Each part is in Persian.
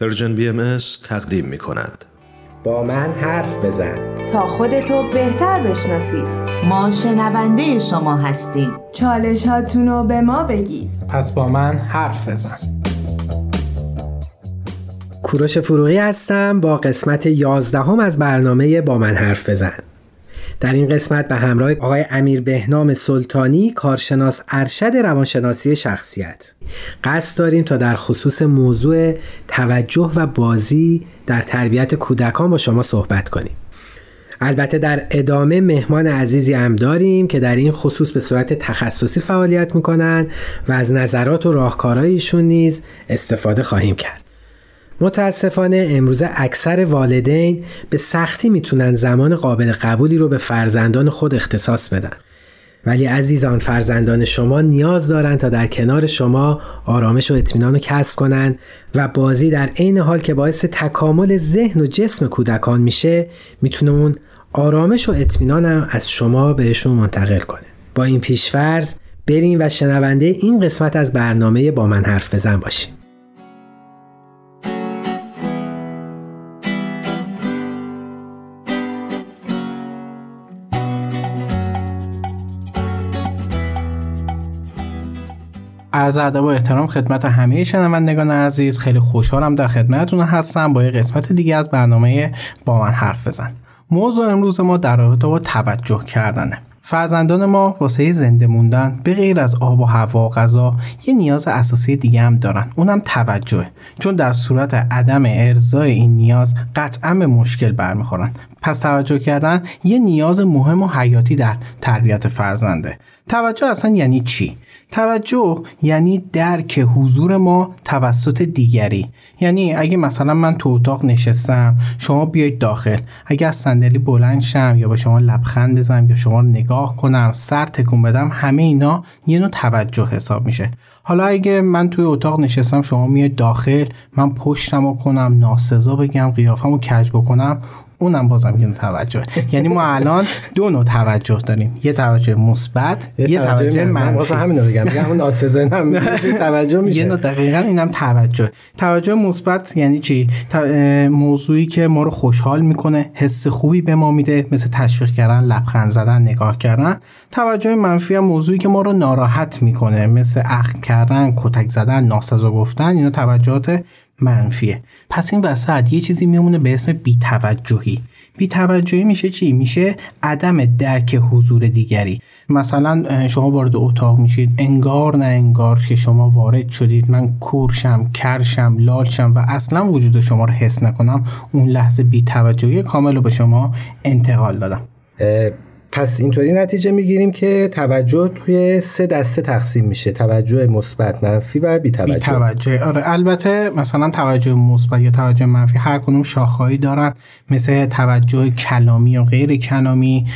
Persian BMS تقدیم می کند. با من حرف بزن. تا خودتو بهتر بشناسید ما شنونده شما هستیم. چالش هاتونو به ما بگید. پس با من حرف بزن. کوروش فروغی هستم. با قسمت یازدهم از برنامه با من حرف بزن. در این قسمت به همراه آقای امیر بهنام سلطانی کارشناس ارشد روانشناسی شخصیت. قصد داریم تا در خصوص موضوع توجه و بازی در تربیت کودکان با شما صحبت کنیم. البته در ادامه مهمان عزیزی هم داریم که در این خصوص به صورت تخصصی فعالیت می‌کنند و از نظرات و راهکارهایشون نیز استفاده خواهیم کرد. متاسفانه امروزه اکثر والدین به سختی می‌تونن زمان قابل قبولی رو به فرزندان خود اختصاص بدن. ولی عزیزان فرزندان شما نیاز دارند تا در کنار شما آرامش و اطمینان رو کسب کنند و بازی در عین حال که باعث تکامل ذهن و جسم کودکان میشه می‌تونه اون آرامش و اطمینان هم از شما بهشون منتقل کنه. با این پیشفرض بریم و شنونده این قسمت از برنامه با من حرف بزن باشیم. عرض ادب و احترام خدمت همه شنوندگان عزیز خیلی خوشحالم در خدمتتون هستم. با یه قسمت دیگه از برنامه با من حرف بزن. موضوع امروز ما در رابطه با توجه کردنه. فرزندان ما واسه زنده موندن به غیر از آب و هوا و غذا یه نیاز اساسی دیگه هم دارن. اونم توجهه. چون در صورت عدم ارزای این نیاز قطعا به مشکل برمیخورن. پس توجه کردن یه نیاز مهم و حیاتی در تربیت فرزنده. توجه اصلا یعنی چی؟ توجه یعنی درک حضور ما توسط دیگری. یعنی اگه مثلا من تو اتاق نشستم شما بیاید داخل. اگه از صندلی بلند شم یا به شما لبخند بزنم یا شما نگاه کنم سر تکون بدم همه اینا یه نوع توجه حساب میشه. حالا اگه من توی اتاق نشستم شما میاد داخل من پشتم رو کنم ناسزا بگم قیافم رو کج بکنم اونم بازم یه توجه. یعنی ما الان دو نوع توجه داریم. یه توجه مثبت یه توجه منفی. همین رو بگم. میگم اون هم توجه میشه. یه نوع دقیقا اینم توجه. توجه مثبت یعنی چی؟ موضوعی که ما رو خوشحال می‌کنه حس خوبی به ما میده مثل تشویق کردن لبخند زدن نگاه کردن. توجه منفی هم موضوعی که ما رو ناراحت می‌کنه مثل اخم کردن. کتک زدن ناسزا گفتن اینا توجهات منفیه. پس این وسط یه چیزی میمونه به اسم بیتوجهی. بیتوجهی میشه چی؟ میشه عدم درک حضور دیگری. مثلا شما وارد اتاق میشید انگار نه انگار که شما وارد شدید. من کورشم کرشم لالشم و اصلا وجود شما رو حس نکنم. اون لحظه بیتوجهی کامل رو به شما انتقال دادم. پس اینطوری نتیجه می‌گیریم که توجه توی سه دسته تقسیم میشه. توجه مثبت منفی و بی توجه بی توجه آره البته مثلا توجه مثبت یا توجه منفی هر کدوم شاخهایی دارن مثل توجه کلامی و غیر کلامی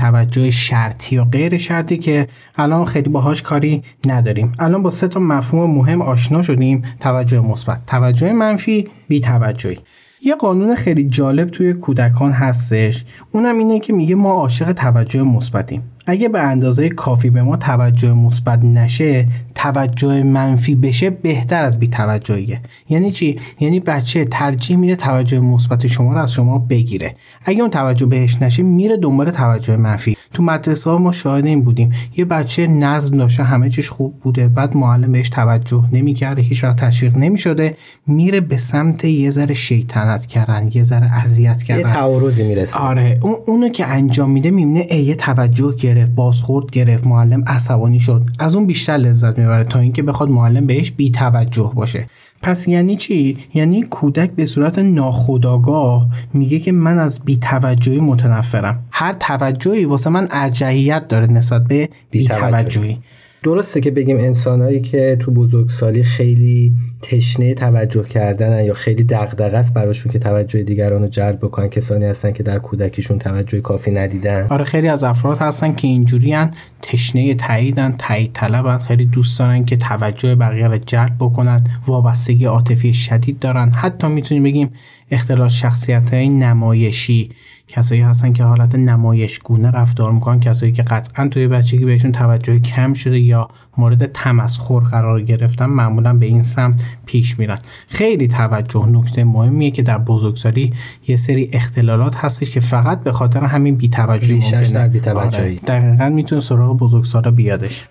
توجه شرطی و غیر شرطی که الان خیلی باهاش کاری نداریم. الان با سه تا مفهوم مهم آشنا شدیم. توجه مثبت. توجه منفی بی توجهی یه قانون خیلی جالب توی کودکان هستش. اونم اینه که میگه ما عاشق توجه مثبتیم. اگه به اندازه کافی به ما توجه مثبت نشه توجه منفی بشه بهتر از بی توجهیه یعنی چی؟ یعنی بچه ترجیح میده توجه مثبت شما رو از شما بگیره. اگه اون توجه بهش نشه میره دنبال توجه منفی. تو مدرسه ها ما شاهد این بودیم. یه بچه نظم داشته همه چیش خوب بوده بعد معلم بهش توجه نمی‌کرده هیچ وقت تشویق نمی‌شده میره به سمت یه ذره شیطنت کردن یه ذره اذیت کردن. یه تعارضی می‌رسه. آره اون اونو که انجام میده می‌بینه ای توجه گرفت. بازخورد گرفت معلم عصبانی شد. از اون بیشتر لذت می‌بره تا اینکه بخواد معلم بهش بی توجه باشه. پس یعنی چی؟ یعنی کودک به صورت ناخودآگاه میگه که من از بی توجهی متنفرم. هر توجهی واسه من ارجحیت داره نسبت به بی توجهی درسته که بگیم انسانهایی که تو بزرگسالی خیلی تشنه توجه کردن یا خیلی دغدغه است براشون که توجه دیگران رو جلب بکنن کسانی هستن که در کودکیشون توجه کافی ندیدن. آره خیلی از افراد هستن که اینجوریان تشنه تاییدن تایید طلبن خیلی دوست دارن که توجه بقیه رو جلب بکنن وابستگی عاطفی شدید دارن. حتی می‌تونیم بگیم اختلال شخصیت های نمایشی کسایی هستن که حالت نمایشگونه رفتار می‌کنن کسایی که قطعا توی بچگی بهشون توجه کم شده یا مورد تمسخر قرار گرفتن معمولا به این سمت پیش میرن خیلی توجه نکته مهمیه که در بزرگسالی یه سری اختلالات هستش که فقط به خاطر همین بی‌توجهی ممکنه. در بی‌توجهی. آره. دقیقا می‌تونه سراغ بزرگسالا بیادش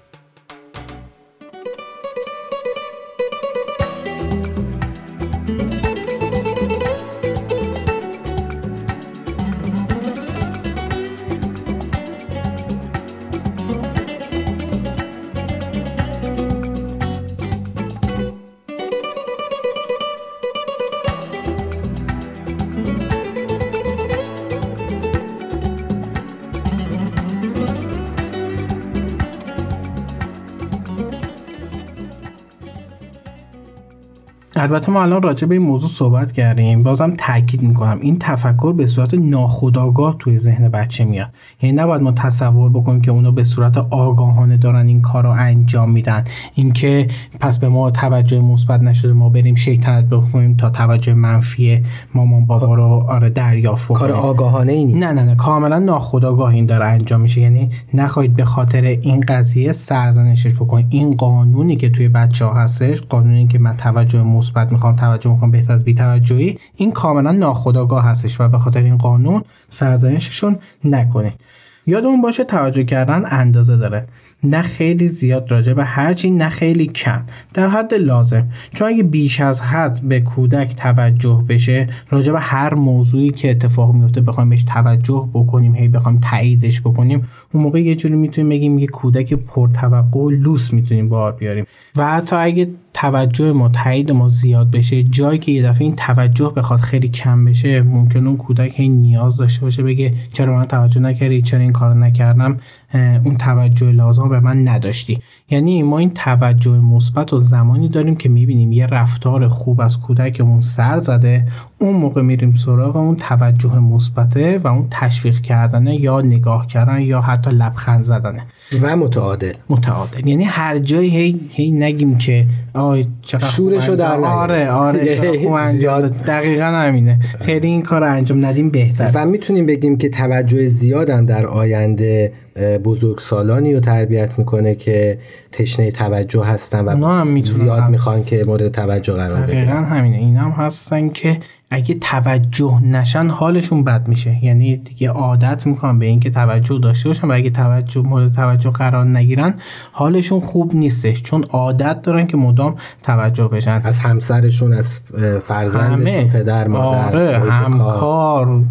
البته ما الان راجع به این موضوع صحبت کردیم. بازم تاکید می‌کنم. این تفکر به صورت ناخودآگاه توی ذهن بچه میاد. یعنی نباید ما تصور بکنیم که اونا به صورت آگاهانه دارن این کار رو انجام میدن. اینکه پس به ما توجه مثبت نشده ما بریم شیطنت بکنیم تا توجه منفی مامان بابا رو آره دریافت بکنیم. کار آگاهانه ای نیست. نه نه نه. کاملا ناخودآگاه این داره انجام میشه. یعنی نخواهید به خاطر این قضیه سرزنشش بکنید. این قانونی که توی بچه ها هستش قانونی که من توجه مثبت می‌خوام توجه می‌خوام بهتر از بی‌توجهی این کاملا ناخودآگاه هستش و به خاطر این قانون سرزنششون نکنید یادمون باشه توجه کردن اندازه داره. نه خیلی زیاد راجع به هرچی نه خیلی کم. در حد لازم. چون اگه بیش از حد به کودک توجه بشه راجع به هر موضوعی که اتفاق میفته بخوایم بهش توجه بکنیم هی بخوایم تاییدش بکنیم اون موقع یه جوری می‌تونیم بگیم یه کودک پرتوقع و لوس می‌تونیم بار بیاریم. و حتی اگه توجه ما تایید ما زیاد بشه جایی که یه دفعه این توجه بخواد خیلی کم بشه ممکن اون کودک هی نیاز داشته باشه بگه چرا من توجه نکردی؟ چرا این کارو نکردم؟ اون توجه لازم به من نداشتی. یعنی ما این توجه مثبت و زمانی داریم که می‌بینیم یه رفتار خوب از کودکمون سر زده اون موقع میریم سراغ اون توجه مثبته و اون تشویق کردنه یا نگاه کردن یا حتی لبخند زدنه. و متعادل. متعادل. یعنی هر جایی هی, هی نگیم که آی چقدر شورشو در. آره آره خوب. دقیقا همینه. خیلی این کار انجام ندیم بهتر. و می‌تونیم بگیم که توجه زیادم در آینده بزرگ سالانی رو تربیت می‌کنه که تشنه توجه هستن و اونا هم زیاد هم. می‌خوان که مورد توجه قرار دقیقا بگیرن همینه این هم هستن که اگه توجه نشن حالشون بد میشه یعنی دیگه عادت می‌کنن به اینکه توجه داشته باشن و اگه توجه مورد توجه قرار نگیرن حالشون خوب نیستش چون عادت دارن که مدام توجه بشن از همسرشون از فرزندشون همه. پدر مادر آره. همکار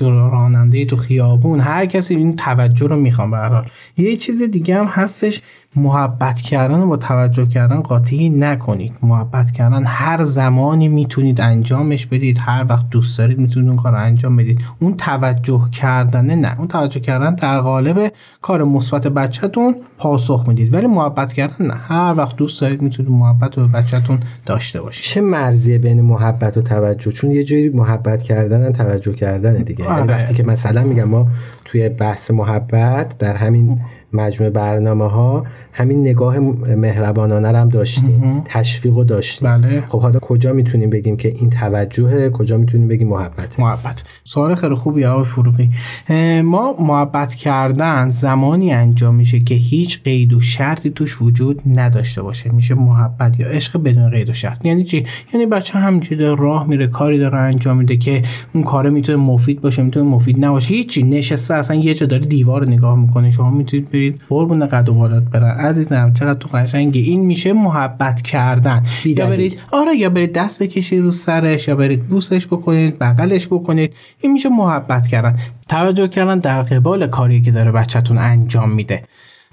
راننده تو خیابون هر کسی این توجه رو می‌خوان به یه چیز دیگه هم هستش محبت کردن و با توجه کردن قاطی نکنید. محبت کردن هر زمانی می‌تونید انجامش بدید هر وقت دوست دارید می‌تونید اون کار رو انجام بدید. اون توجه کردن نه. اون توجه کردن در قالب کار مثبت بچهتون پاسخ می‌دید. ولی محبت کردن نه. هر وقت دوست دارید می‌تونید محبت رو به بچهتون داشته باشید. چه مرزیه بین محبت و توجه؟ چون یه جوری محبت کردن توجه کردن دیگه. یعنی آره. وقتی که مثلا میگم ما توی بحث محبت در همین مجموعه برنامه ها همین نگاه مهربانانه هم داشتیم. تشویق رو داشتیم. بله. خب حالا کجا می‌تونیم بگیم که این توجهه؟ کجا می‌تونیم بگیم محبت؟ محبت. سوال خیلی خوبی آقای فروغی. ما محبت کردن زمانی انجام میشه که هیچ قید و شرطی توش وجود نداشته باشه. میشه محبت یا عشق بدون قید و شرط. یعنی چی؟ یعنی بچه همینجوری داره راه میره کاری داره انجام میده که اون کار می‌تونه مفید باشه می‌تونه مفید نباشه. هیچی نشسته اصلا یه جا داره دیوار نگاه می‌کنه. شما می‌تونید برید قربون قد و بالات برن. عزیزم چقدر تو قشنگی. این میشه محبت کردن. بی یا. برید آره یا برید دست بکشید رو سرش یا برید بوسش بکنید بغلش بکنید. این میشه محبت کردن. توجه کردن در قبال کاری که داره بچهتون انجام میده.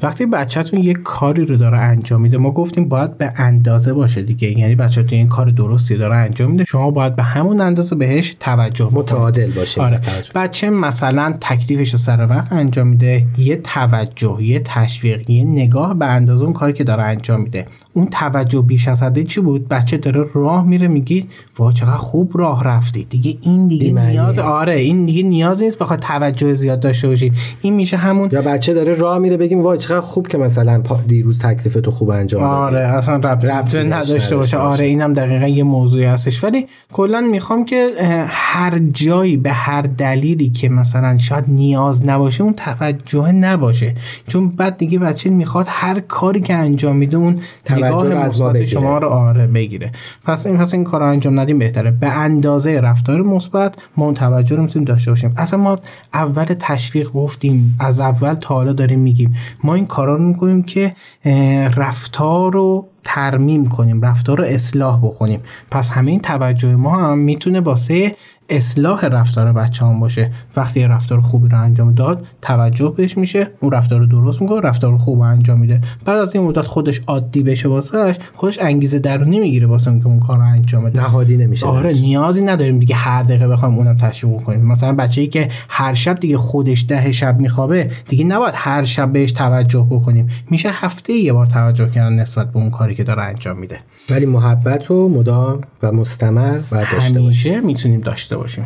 وقتی بچهتون یک کاری رو داره انجام میده ما گفتیم باید به اندازه باشه دیگه یعنی بچهتون این کار درستی داره انجام میده شما باید به همون اندازه بهش توجه متعادل باشیم آره. توجه. بچه مثلا تکلیفش رو سر وقت انجام میده یه توجه یه تشویق یه نگاه به اندازه اون کاری که داره انجام میده اون توجه بیش از حده چی بود؟ بچه داره راه میره میگی وا چقدر خوب راه رفتی. دیگه این دیگه بی‌معنیه. نیاز آره این دیگه نیاز نیست بخواد توجه زیاد داشته باشید این میشه همون یا بچه داره راه میره بگیم وای چقدر خوب که مثلا دیروز تکلیف تو خوب انجام دادی. آره اصلا ربطی ربط داشته نداشته باشه. آره اینم دقیقا یه موضوعی هستش. ولی کلا می‌خوام که هر جایی به هر دلیلی که مثلا شاید نیاز نباشه اون توجه نباشه. چون بعد دیگه بچه می‌خواد هر کاری که انجام میده اون نگاه مثبت. شما رو آره بگیره پس این پس این کار انجام ندیم بهتره. به اندازه رفتار مثبت ما اون توجه رو می‌تونیم داشته باشیم. اصلا ما اول تشویق گفتیم از اول تا حالا داریم میگیم. ما این کارا رو می‌کنیم که رفتار رو ترمیم کنیم رفتار رو اصلاح بکنیم. پس همه این توجه ما هم می‌تونه واسه اصلاح رفتار بچه هم باشه. وقتی یه رفتار خوبی رو انجام داد توجه بهش میشه اون رفتار رو درست می‌کنه رفتار خوب رو انجام میده. بعد از این مدت خودش عادی بشه واسهش خودش انگیزه درونی می‌گیره واسه اینکه اون کار رو انجام بده. نهادی نمیشه آره نیازی نداریم دیگه هر دقیقه بخوایم اونم تشویق کنیم. مثلا بچه‌ای که هر شب دیگه خودش ده شب میخوابه دیگه نباید هر شب بهش توجه بکنیم. میشه هفته یه بار توجه کردن نسبت به اون کاری که داره انجام میده. ولی محبت و مدام و مستمر باید داشته همیشه می‌تونیم داشته باشیم.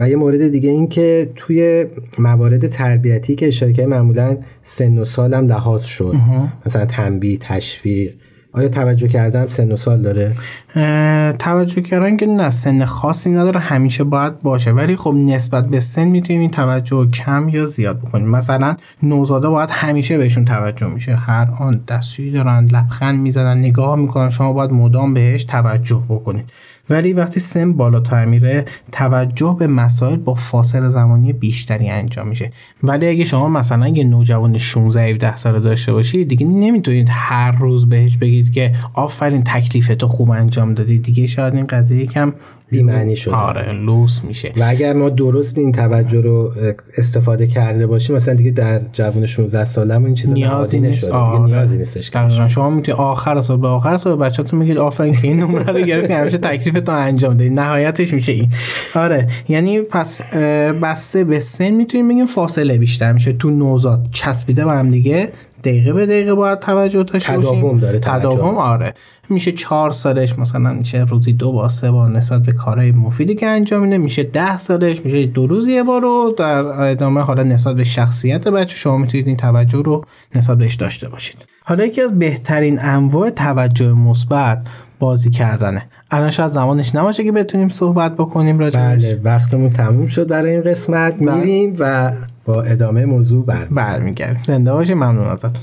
و یه مورد دیگه این که توی موارد تربیتی که اشاره کردی معمولا سن و سالم لحاظ شد. مثلا تنبیه تشویق آیا توجه کردم سن و سال داره؟ توجه کردن که نه سن خاصی نداره همیشه باید باشه. ولی خب نسبت به سن می‌تونیم این توجه کم یا زیاد بکنیم. مثلا نوزاده باید همیشه بهشون توجه میشه. هر آن دستشویی دارن لبخند می‌زنن نگاه می‌کنن. شما باید مدام بهش توجه بکنید. ولی وقتی سن بالاتر میره توجه به مسائل با فاصله زمانی بیشتری انجام میشه. ولی اگه شما مثلا یه نوجوان 16 17 ساله داشته باشید دیگه نمی‌تونید هر روز بهش بگید که آفرین تکلیف تو خوب انجام دادی. دیگه شاید این قضیه یکم بی‌معنی شده. آره لوس میشه. و اگر ما درست این توجه رو استفاده کرده باشیم مثلا دیگه در جوان 16 سالمون این چیزا نیازی نیست. آره. دیگه نیازی نیستش که. شما می‌تونید آخر سال به آخر سال بچه‌تون میگید آفرین که این نمره رو گرفتی همیشه تکلیف تو انجام دادی نهایتش میشه این. آره. یعنی پس بسته به سن می‌تونیم بگیم فاصله بیشتر میشه. تو نوزاد چسبیده به هم دیگه. دقیقه به دقیقه باید توجه داشته باشیم. تداوم داره. تداوم آره. میشه چهار سالش مثلا میشه روزی دو بار سه بار نسبت به کارهای مفیدی که انجام میده. میشه ده سالش میشه دو روز یه بار رو در ادامه حالا نسبت به شخصیت بچه شما می‌تونید این توجه رو نسبت بهش داشته باشید. حالا یکی از بهترین انواع توجه مثبت بازی کردنه. الان شاید زمانش نباشه که بتونیم صحبت بکنیم راجعش. بله وقتمون تموم شد برای این قسمت. بله. میریم و با ادامه موضوع بر برمیگردیم. زنده باشید ممنون ازتون.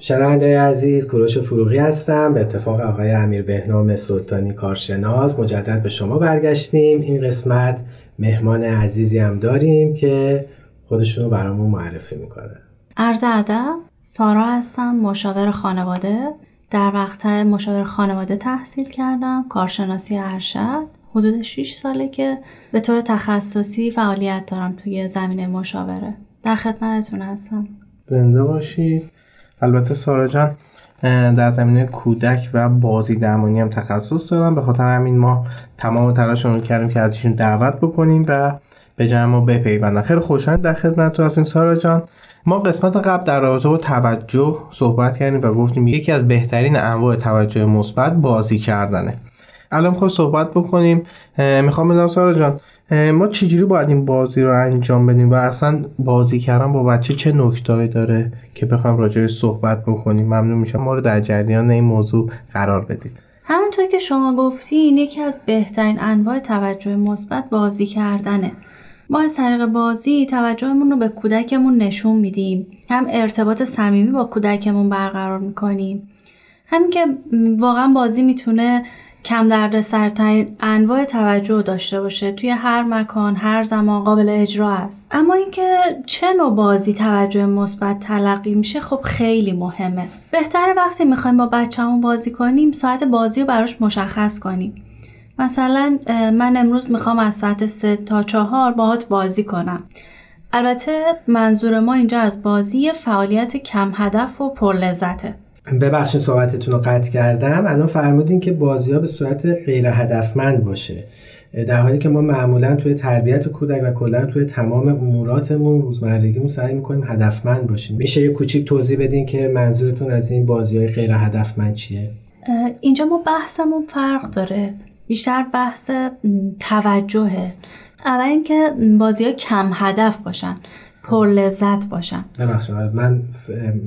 شنونده عزیز کوروش فروغی هستم. به اتفاق آقای امیر بهنام سلطانی کارشناس مجدد به شما برگشتیم. این قسمت مهمان عزیزی هم داریم که خودشونو برامون معرفی می‌کنه. عرض ادب سارا هستم مشاور خانواده. در وقت مشاور خانواده تحصیل کردم کارشناسی ارشد. حدود 6 ساله که به طور تخصصی فعالیت دارم توی زمینه مشاوره. در خدمتتون هستم. زنده باشید. البته سارا جان در زمینه کودک و بازی درمانی هم تخصص دارم. به خاطر همین ما تمام تلاشمون کردیم که از ایشون دعوت بکنیم و به جمع ما بپیوندن. خیلی خوشحال در خدمت هستیم سارا جان. ما قسمت قبل در رابطه با توجه صحبت کردیم و گفتیم یکی از بهترین انواع توجه مثبت بازی کردنه. الان می‌خوایم صحبت بکنیم. می‌خوام بدم سارا جان ما چجوری باید این بازی رو انجام بدیم و اصلا بازی کردن با بچه چه نکتهایی داره که بخوایم راجعش صحبت بکنیم؟ ممنون میشم. ما رو در جریان این موضوع قرار بدید. همونطور که شما گفتین یکی از بهترین انواع توجه مثبت بازی کردنه. ما از طریق بازی توجهمون رو به کودکمون نشون میدیم. هم ارتباط صمیمی با کودکمون برقرار می‌کنیم. همین که واقعا بازی می‌تونه کم درد سرترین انواع توجه داشته باشه توی هر مکان هر زمان قابل اجرا است. اما اینکه چه نوع بازی توجه مثبت تلقی میشه خب خیلی مهمه. بهتره وقتی می‌خوایم با بچه‌مون بازی کنیم ساعت بازی رو براش مشخص کنیم. مثلا من امروز می‌خوام از ساعت سه تا چهار باهات بازی کنم. البته منظور ما اینجا از بازی فعالیت کم هدف و پرلذته ببخشید صحبتتون رو قطع کردم. الان فرمودین که بازی ها به صورت غیر هدفمند باشه. در حالی که ما معمولا توی تربیت کودک و کلا توی تمام اموراتمون روزمرگیمون سعی می‌کنیم هدفمند باشیم. میشه یه کوچیک توضیح بدین که منظورتون از این بازی های غیر هدفمند چیه؟ اینجا ما بحثمون فرق داره. بیشتر بحث توجهه. اول اینکه بازی ها کم هدف باشن. پر لذت باشن ببخشید من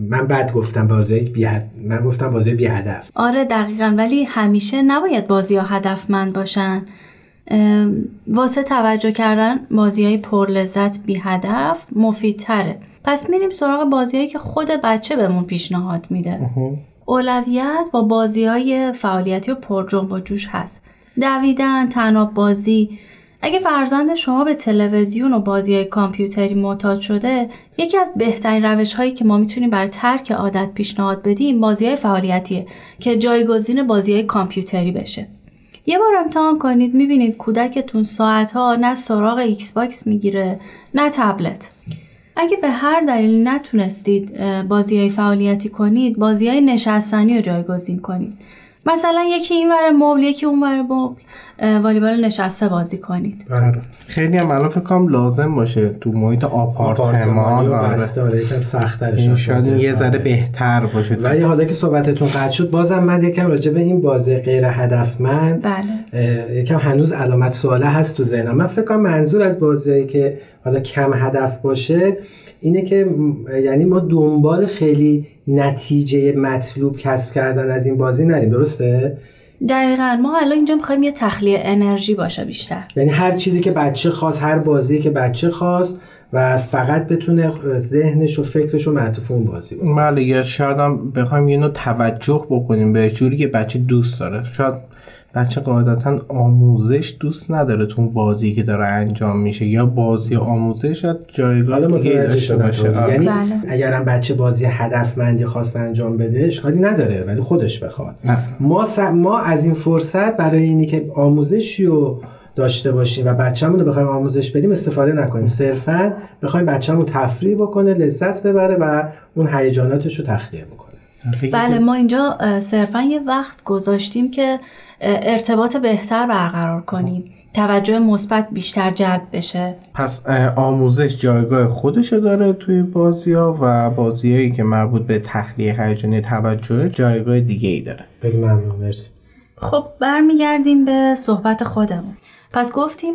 من بعد گفتم بازی بی من گفتم بازی بی هدف. آره دقیقا. ولی همیشه نباید بازی ها هدفمند باشن. واسه توجه کردن بازی های پر لذت بی هدف مفیدتره. پس میریم سراغ بازیهایی که خود بچه بهمون پیشنهاد میده. اولویت با بازی های فعالیتی و پر جنب و جوش هست. دویدن تناب بازی اگه فرزند شما به تلویزیون و بازی کامپیوتری معتاد شده یکی از بهترین روش هایی که ما می‌تونیم برای ترک عادت پیشنهاد بدیم بازی فعالیتیه که جایگزین بازی کامپیوتری بشه. یه بار امتحان کنید می‌بینید کودکتون ساعت ها نه سراغ Xbox می‌گیره نه tablet. اگه به هر دلیل نتونستید بازی های فعالیتی کنید بازی های نشستنی رو جایگزین کنید. مثلا یکی این ور مبل یکی اون ور مبل. والیبال نشسته بازی کنید. بله. خیلی هم الان فکر کنم لازم باشه تو محیط آپارتمان. آره. یکم سخت‌ترش شاید یه ذره بهتر باشه. ولی حالا که صحبتتون قطع شد بازم من یکم راجع به این بازی غیر هدفمند بله. یکم هنوز علامت سواله هست تو ذهنم. من فکر کنم منظور از بازیایی که حالا کم هدف باشه اینه که یعنی ما دنبال خیلی نتیجه مطلوب کسب کردن از این بازی نریم درسته؟ دقیقا. ما الان اینجا می‌خوایم یه تخلیه انرژی باشه بیشتر. یعنی هر چیزی که بچه خواست هر بازی که بچه خواست و فقط بتونه ذهنش و فکرش رو معطوف اون بازی بود بله یا شاید هم بخوایم یه نوع توجه بکنیم به جوری که بچه دوست داره. شاید بچه قاعدتا آموزش دوست نداره تو بازی که داره انجام میشه. یا بازی آموزش شاید جایگاه دیگه داشته باشه. یعنی بله. اگرم بچه بازی هدفمندی خواست انجام بده اشکالی نداره ولی خودش بخواد. ما ما از این فرصت برای اینی که آموزشی رو داشته باشیم و بچه‌مون رو بخوایم آموزش بدیم استفاده نکنیم. صرفا بخوایم بچه‌مون تفریح بکنه لذت ببره و اون هیجاناتش رو تخلیه بکنه. بله ما اینجا صرفا یه وقت گذاشتیم که ارتباط بهتر برقرار کنیم. توجه مثبت بیشتر جلب بشه. پس آموزش جایگاه خودشو داره توی بازی ها و بازیهایی که مربوط به تخلیه هیجانی توجه جایگاه دیگه ای داره. خیلی ممنون مرسی. خب برمیگردیم به صحبت خودمون. پس گفتیم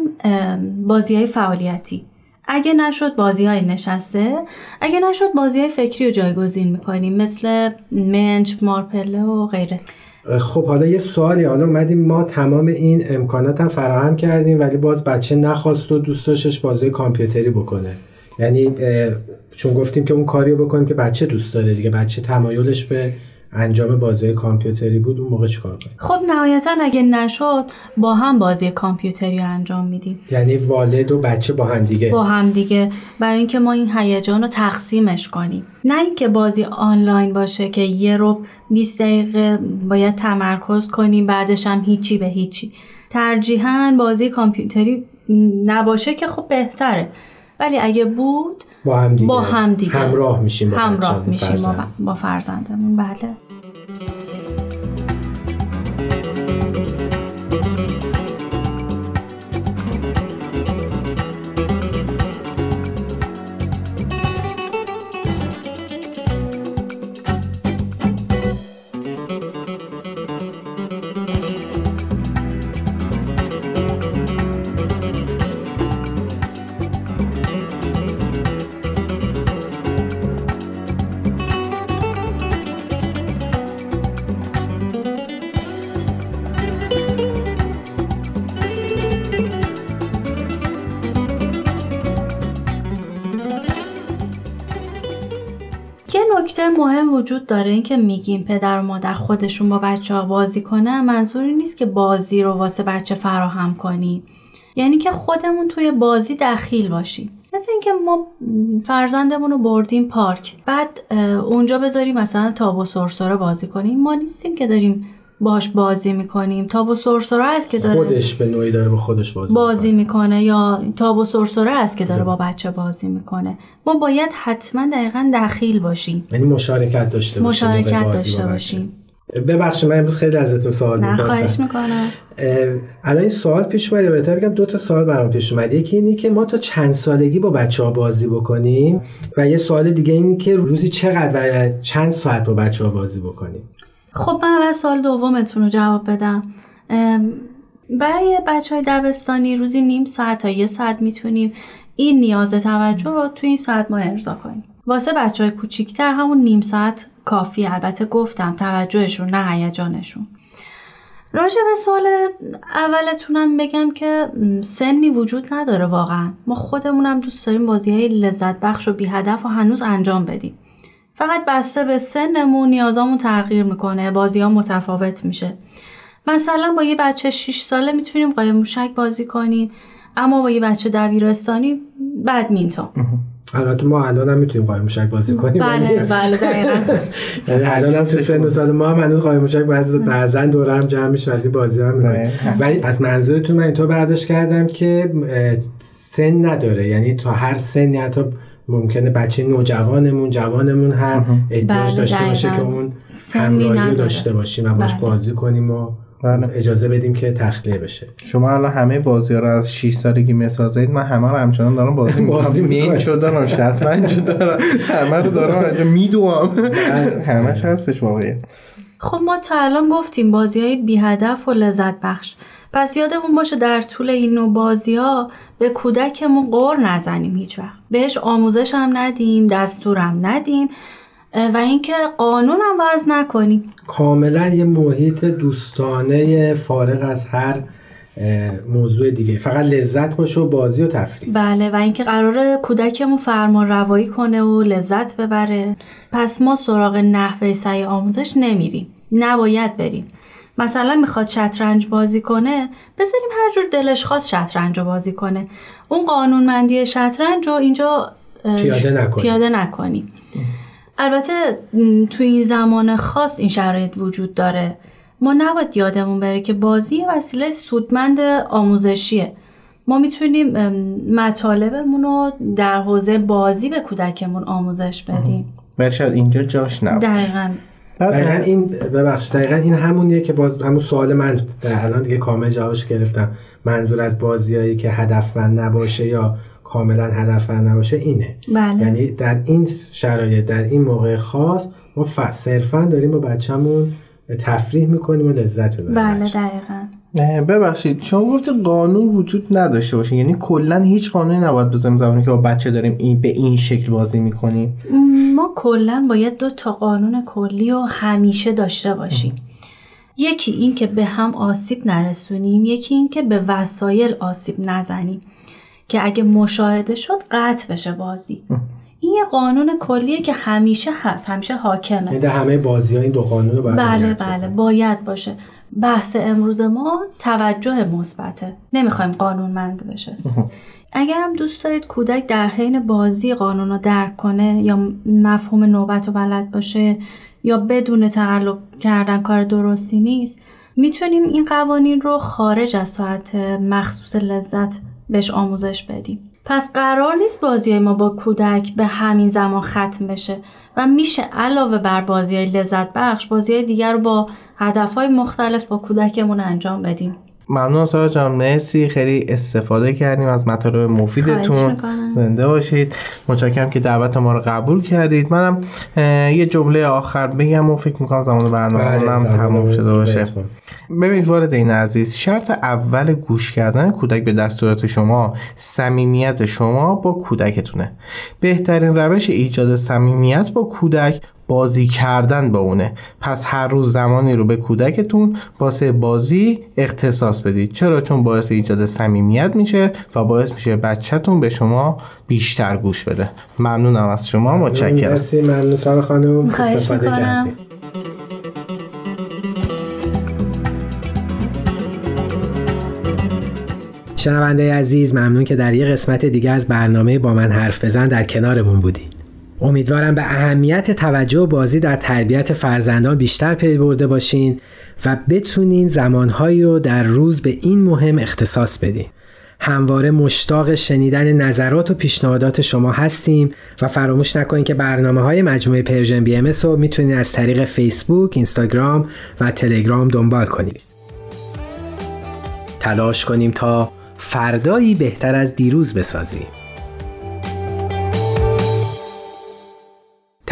بازی های فعالیتی. اگه نشد بازی های نشسته اگه نشد بازی های فکری رو جایگزین می‌کنیم مثل منچ مارپله و غیره. خب حالا یه سوالی. حالا اومدیم ما تمام این امکانات هم فراهم کردیم ولی باز بچه نخواست و دوست داشتش بازی کامپیوتری بکنه. یعنی چون گفتیم که اون کاریو بکنیم که بچه دوست داره دیگه. بچه تمایلش به انجام بازی کامپیوتری بود اون موقع چیکار کنیم؟ خب نهایتا اگه نشد با هم بازی کامپیوتری رو انجام میدیم. یعنی والد و بچه با هم دیگه. با هم دیگه. برای اینکه ما این هیجان رو تقسیمش کنیم. نه اینکه بازی آنلاین باشه که یه رو 20 دقیقه باید تمرکز کنیم بعدش هم هیچی به هیچی. ترجیحاً بازی کامپیوتری نباشه که خب بهتره. ولی اگه بود با هم دیگه, با هم دیگه. همراه میشیم با همراه میشیم با فرزندمون. بله. نکته مهم وجود داره این که میگیم پدر و مادر خودشون با بچه ها بازی کنه منظوری نیست که بازی رو واسه بچه فراهم کنیم یعنی که خودمون توی بازی دخیل باشیم. مثل اینکه ما فرزندمون رو بردیم پارک. بعد اونجا بذاریم مثلا تاب و سرسره بازی کنیم. ما نیستیم که داریم باش بازی می‌کنیم. تاب و سرسره است که داره خودش به نوعی داره با خودش بازی, بازی می‌کنه یا تاب و سرسره است که داره با بچه بازی می‌کنه. ما باید حتما دقیقا دخیل باشیم. یعنی مشارکت داشته باشیم مشارکت داشته باشیم. ببخشید من امروز خیلی ازتون سوال نه می‌پرسم. خواهش می‌کنم. الان این سوال پیش اومده. بهتر بگم دو تا سوال برام پیش اومده یکی اینی که ما تا چند سالگی با بچه ها بازی بکنیم و یه سوال دیگه اینی که روزی چقدر و چند ساعت با بچه ها بازی بکنیم؟ خب من اول سال دومتون رو جواب بدم. برای بچه های دبستانی روزی نیم ساعت تا یه ساعت می‌تونیم این نیاز توجه رو توی این ساعت ما ارضا کنیم. واسه بچه های کوچیکتر همون نیم ساعت کافی البته گفتم توجهشون نه هیجانشون. راجع به سوال اولتونم بگم که سنی وجود نداره واقعا. ما خودمونم دوست داریم بازی های لذت بخش و بی هدف و هنوز انجام بدیم. فقط بسته به سنمون نیازامون تغییر می‌کنه بازی ها متفاوت میشه. مثلا با یه بچه 6 ساله می‌تونیم قایم موشک بازی کنیم اما با یه بچه دبیرستانی بدمینتون البته ما الان هم می‌تونیم قایم موشک بازی کنیم. بله یعنی- بله دقیقا. یعنی الان هم تو سن و سال ما هم هنوز قایم موشک بعضی بعضا دوره هم جمع میشه از این بازی ها می‌کنیم دقیقاً. ولی از منظورتون من اینطور برداشت کردم که سن نداره. یعنی تا هر سنی حتی ممکنه بچه نوجوانمون جوانمون هم احتیاج بله، داشته باشه که. اون همراهی. داشته باشیم و باش بله. بازی کنیم و بله. اجازه بدیم که تخلیه بشه شما الان همه بازی ها رو از 6 سالگی مثال زدید من همه رو همچنان دارم بازی بازی می‌کنم می‌کنی. مین چو دارم شطرنج دارم همه رو دارم انجام میدوام همش هستش واقعی خب ما تا الان گفتیم بازی های بی هدف و لذت بخش. پس یادمون باشه در طول این نوع بازی ها به کودکمون قور نزنیم هیچ وقت. بهش آموزش هم ندیم دستورم ندیم و اینکه قانون هم وضع نکنیم. کاملا یه محیط دوستانه فارغ از هر موضوع دیگه. فقط لذت باشه و بازی و تفریح. بله و اینکه قرار کودکمون فرمان روایی کنه و لذت ببره. پس ما سراغ نحوه سعی آموزش نمیریم. نباید بریم. مثلا می‌خواد شطرنج بازی کنه بذاریم هر جور دلش خواست شطرنج رو بازی کنه. اون قانونمندی شطرنج رو اینجا پیاده نکنیم. پیاده نکنیم. البته م، توی این زمان خاص این شرایط وجود داره. ما نباید یادمون بره که بازی یه وسیله سودمند آموزشیه. ما می‌تونیم مطالبمون رو در حوزه بازی به کودکمون آموزش بدیم. ولی شاید اینجا جاش نباشه. دقیقا. دقیقا. این ببخش دقیقا این همونیه که باز همون سوال من در الان دیگه کامل جوابش گرفتم. منظور از بازیایی که هدفمند نباشه یا کاملا هدفمند نباشه اینه. بله. یعنی در این شرایط در این موقع خاص ما. صرفا داریم با بچه‌مون تفریح می‌کنیم و لذت ببریم بله. دقیقا. ببخشید. شما گفتید قانون وجود نداشته باشه. یعنی کلا هیچ قانونی نباید بذاریم زمانی که با بچه داریم این به این شکل بازی می‌کنیم. ما کلا باید دو تا قانون کلی رو همیشه داشته باشیم. یکی این که به هم آسیب نرسونیم یکی این که به وسایل آسیب نزنیم که اگه مشاهده شد قطع بشه بازی. یه قانون کلیه که همیشه هست همیشه حاکمه. یعنی در همه بازی ها این دو قانون رو باید بله بله. باید باشه. بحث امروز ما توجه مثبته. نمی‌خوایم قانونمند بشه. اگر هم دوست دارید کودک در حین بازی قانون رو درک کنه یا مفهوم نوبت رو بلد باشه یا بدون تقلب کردن کار درستی نیست می‌تونیم این قوانین رو خارج از ساعت مخصوص لذت بهش آموزش بدیم. پس قرار نیست بازی ما با کودک به همین زمان ختم بشه و میشه علاوه بر بازی لذت بخش بازی های دیگر رو با هدف های مختلف با کودکمون انجام بدیم. ممنون سارا جان. مرسی. خیلی استفاده کردیم از مطالب مفیدتون. زنده باشید. متشکرم که دعوت ما رو قبول کردید. منم یه جمله آخر بگم و فکر می‌کنم زمان برنامه بله، هم تموم شده باشه. ببینید وارد این عزیز شرط اول گوش کردن کودک به دستورات شما صمیمیت شما با کودکتونه. بهترین روش ایجاد صمیمیت با کودک بازی کردن با اونه. پس هر روز زمانی رو به کودکتون واسه بازی اختصاص بدید. چرا؟ چون باعث ایجاد صمیمیت میشه و باعث میشه بچهتون به شما بیشتر گوش بده. ممنونم از شما. متشکرم. مرسی. ممنون. سارا خانم. استفاده. کردیم شنونده عزیز ممنون که در یه قسمت دیگه از برنامه با من حرف بزن در کنارمون بودید. امیدوارم به اهمیت توجه بازی در تربیت فرزندان بیشتر پی برده باشین و بتونین زمانهایی رو در روز به این مهم اختصاص بدین همواره مشتاق شنیدن نظرات و پیشنهادات شما هستیم و فراموش نکنید که برنامه های مجموعه Persian BMS رو می‌تونید از طریق فیسبوک، اینستاگرام و تلگرام دنبال کنید. تلاش کنیم تا فردایی بهتر از دیروز بسازیم.